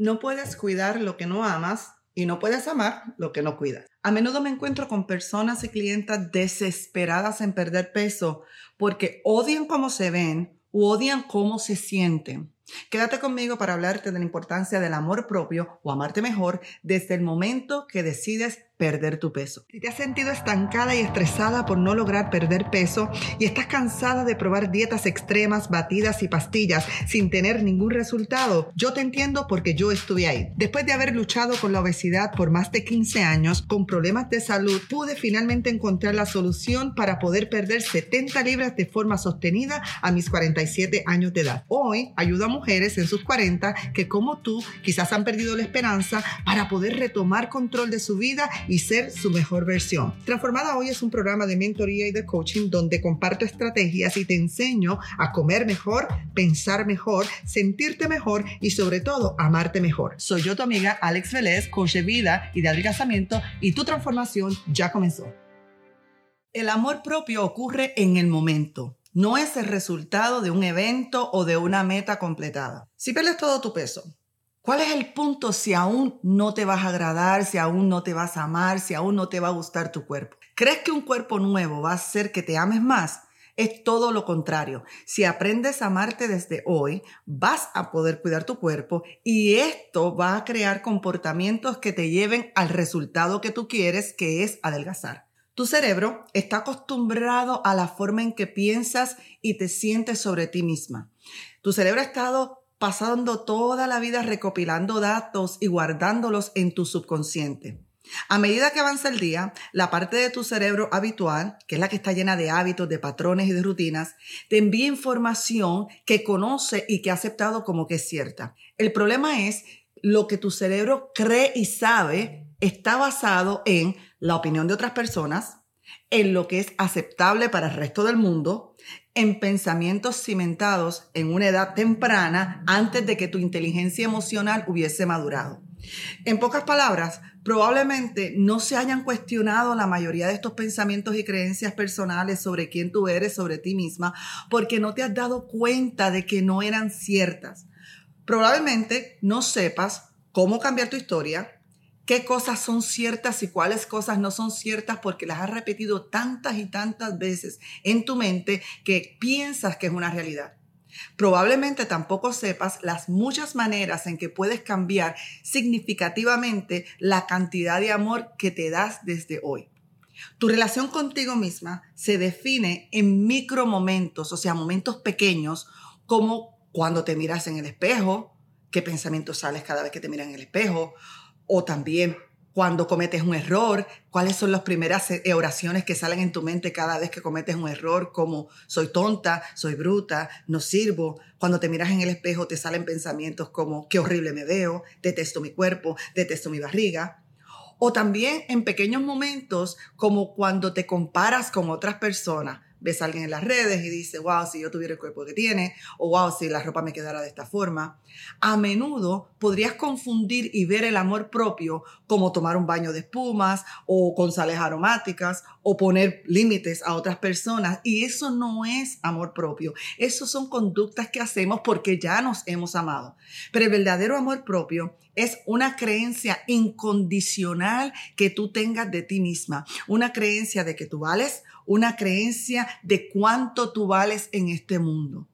No puedes cuidar lo que no amas y no puedes amar lo que no cuidas. A menudo me encuentro con personas y clientas desesperadas en perder peso porque odian cómo se ven o odian cómo se sienten. Quédate conmigo para hablarte de la importancia del amor propio o amarte mejor desde el momento que decides perder tu peso. Si te has sentido estancada y estresada por no lograr perder peso y estás cansada de probar dietas extremas, batidas y pastillas sin tener ningún resultado, yo te entiendo porque yo estuve ahí. Después de haber luchado con la obesidad por más de 15 años, con problemas de salud, pude finalmente encontrar la solución para poder perder 70 libras de forma sostenida a mis 47 años de edad. Hoy ayudo a mujeres en sus 40 que como tú quizás han perdido la esperanza para poder retomar control de su vida y ser su mejor versión. Transformada Hoy es un programa de mentoría y de coaching donde comparto estrategias y te enseño a comer mejor, pensar mejor, sentirte mejor y sobre todo amarte mejor. Soy yo tu amiga Alex Vélez, coach de vida y de adelgazamiento y tu transformación ya comenzó. El amor propio ocurre en el momento. No es el resultado de un evento o de una meta completada. Si pierdes todo tu peso, ¿Cuál es el punto si aún no te vas a agradar, si aún no te vas a amar, si aún no te va a gustar tu cuerpo? ¿Crees que un cuerpo nuevo va a hacer que te ames más? Es todo lo contrario. Si aprendes a amarte desde hoy, vas a poder cuidar tu cuerpo y esto va a crear comportamientos que te lleven al resultado que tú quieres, que es adelgazar. Tu cerebro está acostumbrado a la forma en que piensas y te sientes sobre ti misma. Tu cerebro ha estado pasando toda la vida recopilando datos y guardándolos en tu subconsciente. A medida que avanza el día, la parte de tu cerebro habitual, que es la que está llena de hábitos, de patrones y de rutinas, te envía información que conoce y que ha aceptado como que es cierta. El problema es lo que tu cerebro cree y sabe está basado en la opinión de otras personas, en lo que es aceptable para el resto del mundo, en pensamientos cimentados en una edad temprana antes de que tu inteligencia emocional hubiese madurado. En pocas palabras, probablemente no se hayan cuestionado la mayoría de estos pensamientos y creencias personales sobre quién tú eres, sobre ti misma, porque no te has dado cuenta de que no eran ciertas. Probablemente no sepas cómo cambiar tu historia, qué cosas son ciertas y cuáles cosas no son ciertas porque las has repetido tantas y tantas veces en tu mente que piensas que es una realidad. Probablemente tampoco sepas las muchas maneras en que puedes cambiar significativamente la cantidad de amor que te das desde hoy. Tu relación contigo misma se define en micromomentos, o sea, momentos pequeños, como cuando te miras en el espejo, qué pensamientos sales cada vez que te miras en el espejo, o también cuando cometes un error, cuáles son las primeras eh, oraciones que salen en tu mente cada vez que cometes un error, como soy tonta, soy bruta, no sirvo. Cuando te miras en el espejo te salen pensamientos como qué horrible me veo, detesto mi cuerpo, detesto mi barriga. O también en pequeños momentos como cuando te comparas con otras personas ves a alguien en las redes y dice, wow, si yo tuviera el cuerpo que tiene, o wow, si la ropa me quedara de esta forma. A menudo podrías confundir y ver el amor propio como tomar un baño de espumas o con sales aromáticas o poner límites a otras personas. Y eso no es amor propio. Eso son conductas que hacemos porque ya nos hemos amado. Pero el verdadero amor propio es una creencia incondicional que tú tengas de ti misma. Una creencia de que tú vales, una creencia de cuánto tú vales en este mundo,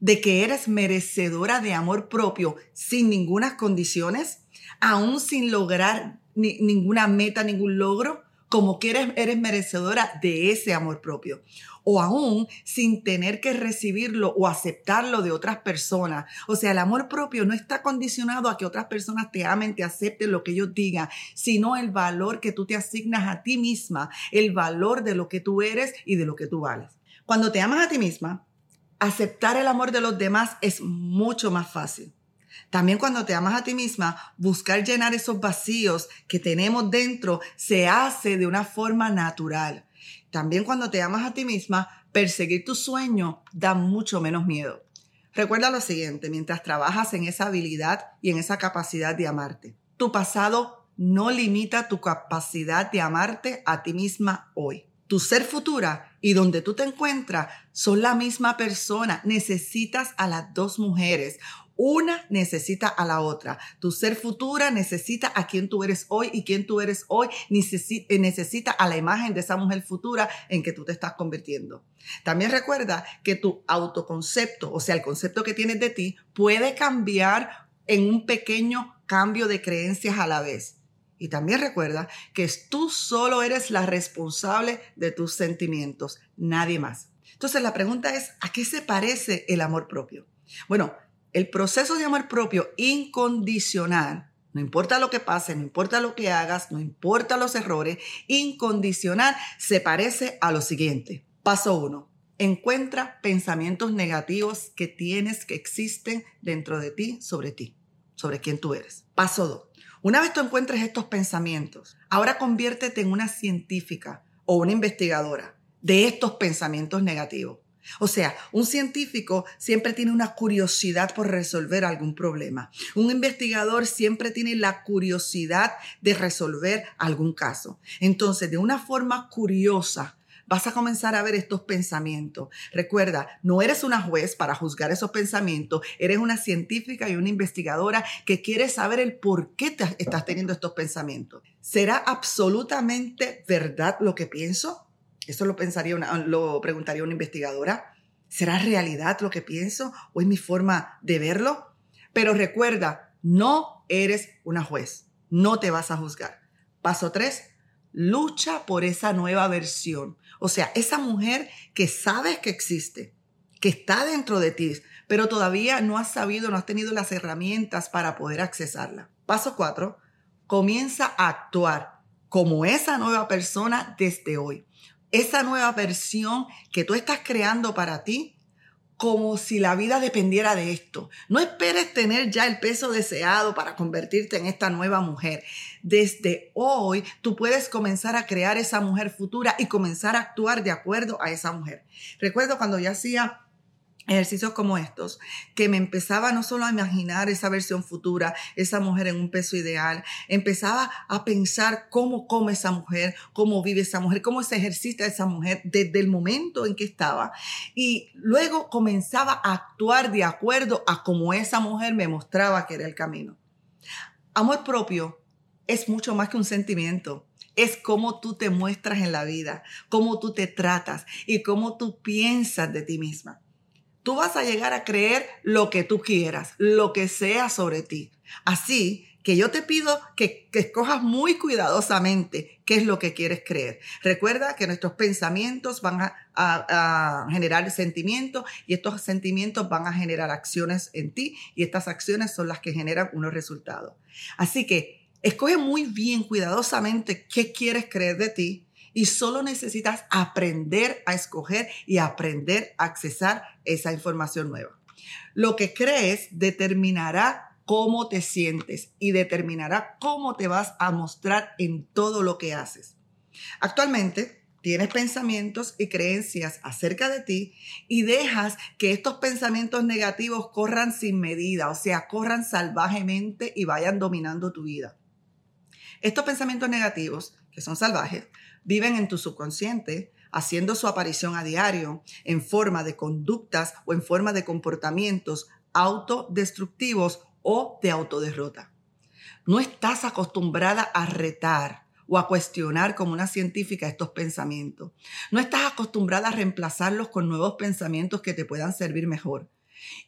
de que eres merecedora de amor propio sin ninguna condiciones, aún sin lograr ninguna meta, ningún logro, como que eres, eres merecedora de ese amor propio o aún sin tener que recibirlo o aceptarlo de otras personas. O sea, el amor propio no está condicionado a que otras personas te amen, te acepten lo que ellos digan, sino el valor que tú te asignas a ti misma, el valor de lo que tú eres y de lo que tú vales. Cuando te amas a ti misma, aceptar el amor de los demás es mucho más fácil. También cuando te amas a ti misma, buscar llenar esos vacíos que tenemos dentro se hace de una forma natural. También cuando te amas a ti misma, perseguir tu sueño da mucho menos miedo. Recuerda lo siguiente, mientras trabajas en esa habilidad y en esa capacidad de amarte, tu pasado no limita tu capacidad de amarte a ti misma hoy. Tu ser futura y donde tú te encuentras son la misma persona. Necesitas a las dos mujeres, Una necesita a la otra. Tu ser futura necesita a quien tú eres hoy y quien tú eres hoy eh, necesita a la imagen de esa mujer futura en que tú te estás convirtiendo. También recuerda que tu autoconcepto, o sea, el concepto que tienes de ti, puede cambiar en un pequeño cambio de creencias a la vez. Y también recuerda que tú solo eres la responsable de tus sentimientos, nadie más. Entonces la pregunta es, ¿a qué se parece el amor propio? Bueno, el proceso de amor propio incondicional, no importa lo que pase, no importa lo que hagas, no importa los errores, incondicional se parece a lo siguiente. Paso uno, encuentra pensamientos negativos que tienes que existen dentro de ti sobre ti, sobre quién tú eres. Paso dos, una vez tú encuentres estos pensamientos, ahora conviértete en una científica o una investigadora de estos pensamientos negativos. O sea, un científico siempre tiene una curiosidad por resolver algún problema. Un investigador siempre tiene la curiosidad de resolver algún caso. Entonces, de una forma curiosa, vas a comenzar a ver estos pensamientos. Recuerda, no eres una juez para juzgar esos pensamientos, eres una científica y una investigadora que quiere saber el por qué te estás teniendo estos pensamientos. ¿Será absolutamente verdad lo que pienso? Eso lo pensaría lo preguntaría una investigadora. ¿Será realidad lo que pienso o es mi forma de verlo? Pero recuerda, no eres una juez. No te vas a juzgar. Paso tres, lucha por esa nueva versión. O sea, esa mujer que sabes que existe, que está dentro de ti, pero todavía no has sabido, no has tenido las herramientas para poder accesarla. Paso cuatro, comienza a actuar como esa nueva persona desde hoy. Esa nueva versión que tú estás creando para ti como si la vida dependiera de esto. No esperes tener ya el peso deseado para convertirte en esta nueva mujer. Desde hoy tú puedes comenzar a crear esa mujer futura y comenzar a actuar de acuerdo a esa mujer. Recuerdo cuando yo hacía ejercicios como estos, que me empezaba no solo a imaginar esa versión futura, esa mujer en un peso ideal, empezaba a pensar cómo come esa mujer, cómo vive esa mujer, cómo se ejercita esa mujer desde el momento en que estaba. Y luego comenzaba a actuar de acuerdo a cómo esa mujer me mostraba que era el camino. Amor propio es mucho más que un sentimiento es cómo tú te muestras en la vida, cómo tú te tratas y cómo tú piensas de ti misma tú vas a llegar a creer lo que tú quieras, lo que sea sobre ti. Así que yo te pido que, escojas muy cuidadosamente qué es lo que quieres creer. Recuerda que nuestros pensamientos van a, a, generar sentimientos y estos sentimientos van a generar acciones en ti y estas acciones son las que generan unos resultados. Así que escoge muy bien, cuidadosamente, qué quieres creer de ti y solo necesitas aprender a escoger y aprender a accesar esa información nueva. Lo que crees determinará cómo te sientes y determinará cómo te vas a mostrar en todo lo que haces. Actualmente tienes pensamientos y creencias acerca de ti y dejas que estos pensamientos negativos corran sin medida, o sea, corran salvajemente y vayan dominando tu vida. Estos pensamientos negativos, que son salvajes, viven en tu subconsciente, haciendo su aparición a diario en forma de conductas o en forma de comportamientos autodestructivos o de autoderrota. No estás acostumbrada a retar o a cuestionar como una científica estos pensamientos. No estás acostumbrada a reemplazarlos con nuevos pensamientos que te puedan servir mejor.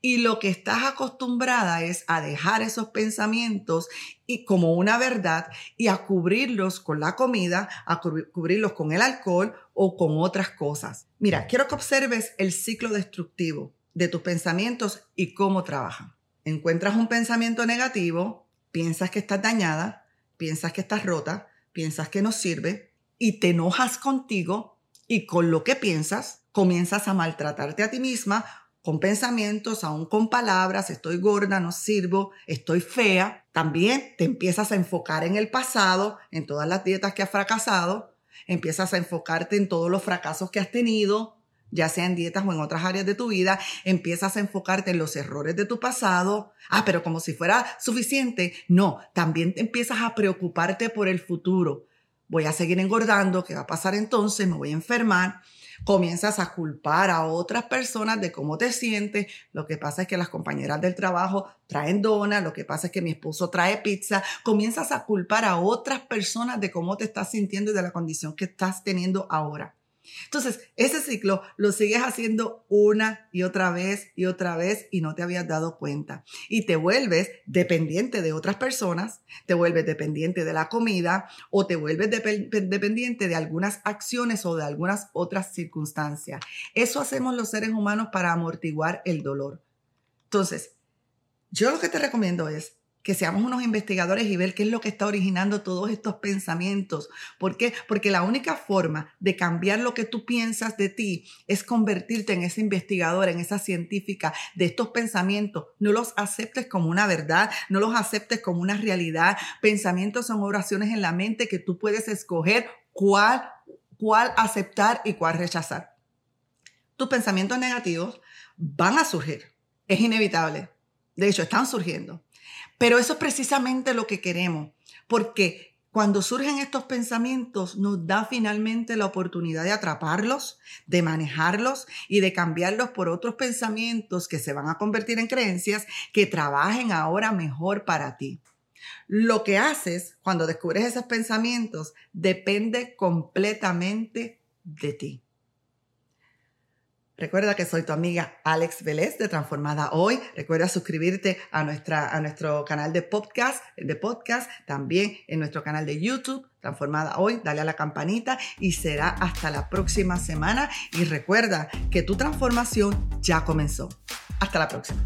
Y lo que estás acostumbrada es a dejar esos pensamientos y como una verdad y a cubrirlos con la comida, a cubrirlos con el alcohol o con otras cosas. Mira, quiero que observes el ciclo destructivo de tus pensamientos y cómo trabajan. Encuentras un pensamiento negativo, piensas que estás dañada, piensas que estás rota, piensas que no sirve y te enojas contigo y con lo que piensas comienzas a maltratarte a ti misma con pensamientos, aún con palabras, estoy gorda, no sirvo, estoy fea. También te empiezas a enfocar en el pasado, en todas las dietas que has fracasado, empiezas a enfocarte en todos los fracasos que has tenido, ya sea en dietas o en otras áreas de tu vida, empiezas a enfocarte en los errores de tu pasado. Ah, pero como si fuera suficiente, no, también empiezas a preocuparte por el futuro. voy a seguir engordando, ¿qué va a pasar entonces? Me voy a enfermar. Comienzas a culpar a otras personas de cómo te sientes. Lo que pasa es que las compañeras del trabajo traen donas, lo que pasa es que mi esposo trae pizza. Comienzas a culpar a otras personas de cómo te estás sintiendo y de la condición que estás teniendo ahora. Entonces, ese ciclo lo sigues haciendo una y otra vez y otra vez y no te habías dado cuenta. Y te vuelves dependiente de otras personas, te vuelves dependiente de la comida o te vuelves dependiente de algunas acciones o de algunas otras circunstancias. Eso hacemos los seres humanos para amortiguar el dolor. Entonces, yo lo que te recomiendo es que seamos unos investigadores y ver qué es lo que está originando todos estos pensamientos. ¿Por qué? Porque la única forma de cambiar lo que tú piensas de ti es convertirte en ese investigador, en esa científica de estos pensamientos. No los aceptes como una verdad, no los aceptes como una realidad. Pensamientos son oraciones en la mente que tú puedes escoger cuál, cuál aceptar y cuál rechazar. Tus pensamientos negativos van a surgir. Es inevitable. De hecho, están surgiendo. Pero eso es precisamente lo que queremos, porque cuando surgen estos pensamientos nos da finalmente la oportunidad de atraparlos, de manejarlos y de cambiarlos por otros pensamientos que se van a convertir en creencias que trabajen ahora mejor para ti. Lo que haces cuando descubres esos pensamientos depende completamente de ti. Recuerda que soy tu amiga Alex Vélez de Transformada Hoy. Recuerda suscribirte a, nuestra, a nuestro canal de podcast, de podcast, también en nuestro canal de YouTube, Transformada Hoy. Dale a la campanita y será hasta la próxima semana. Y recuerda que tu transformación ya comenzó. Hasta la próxima.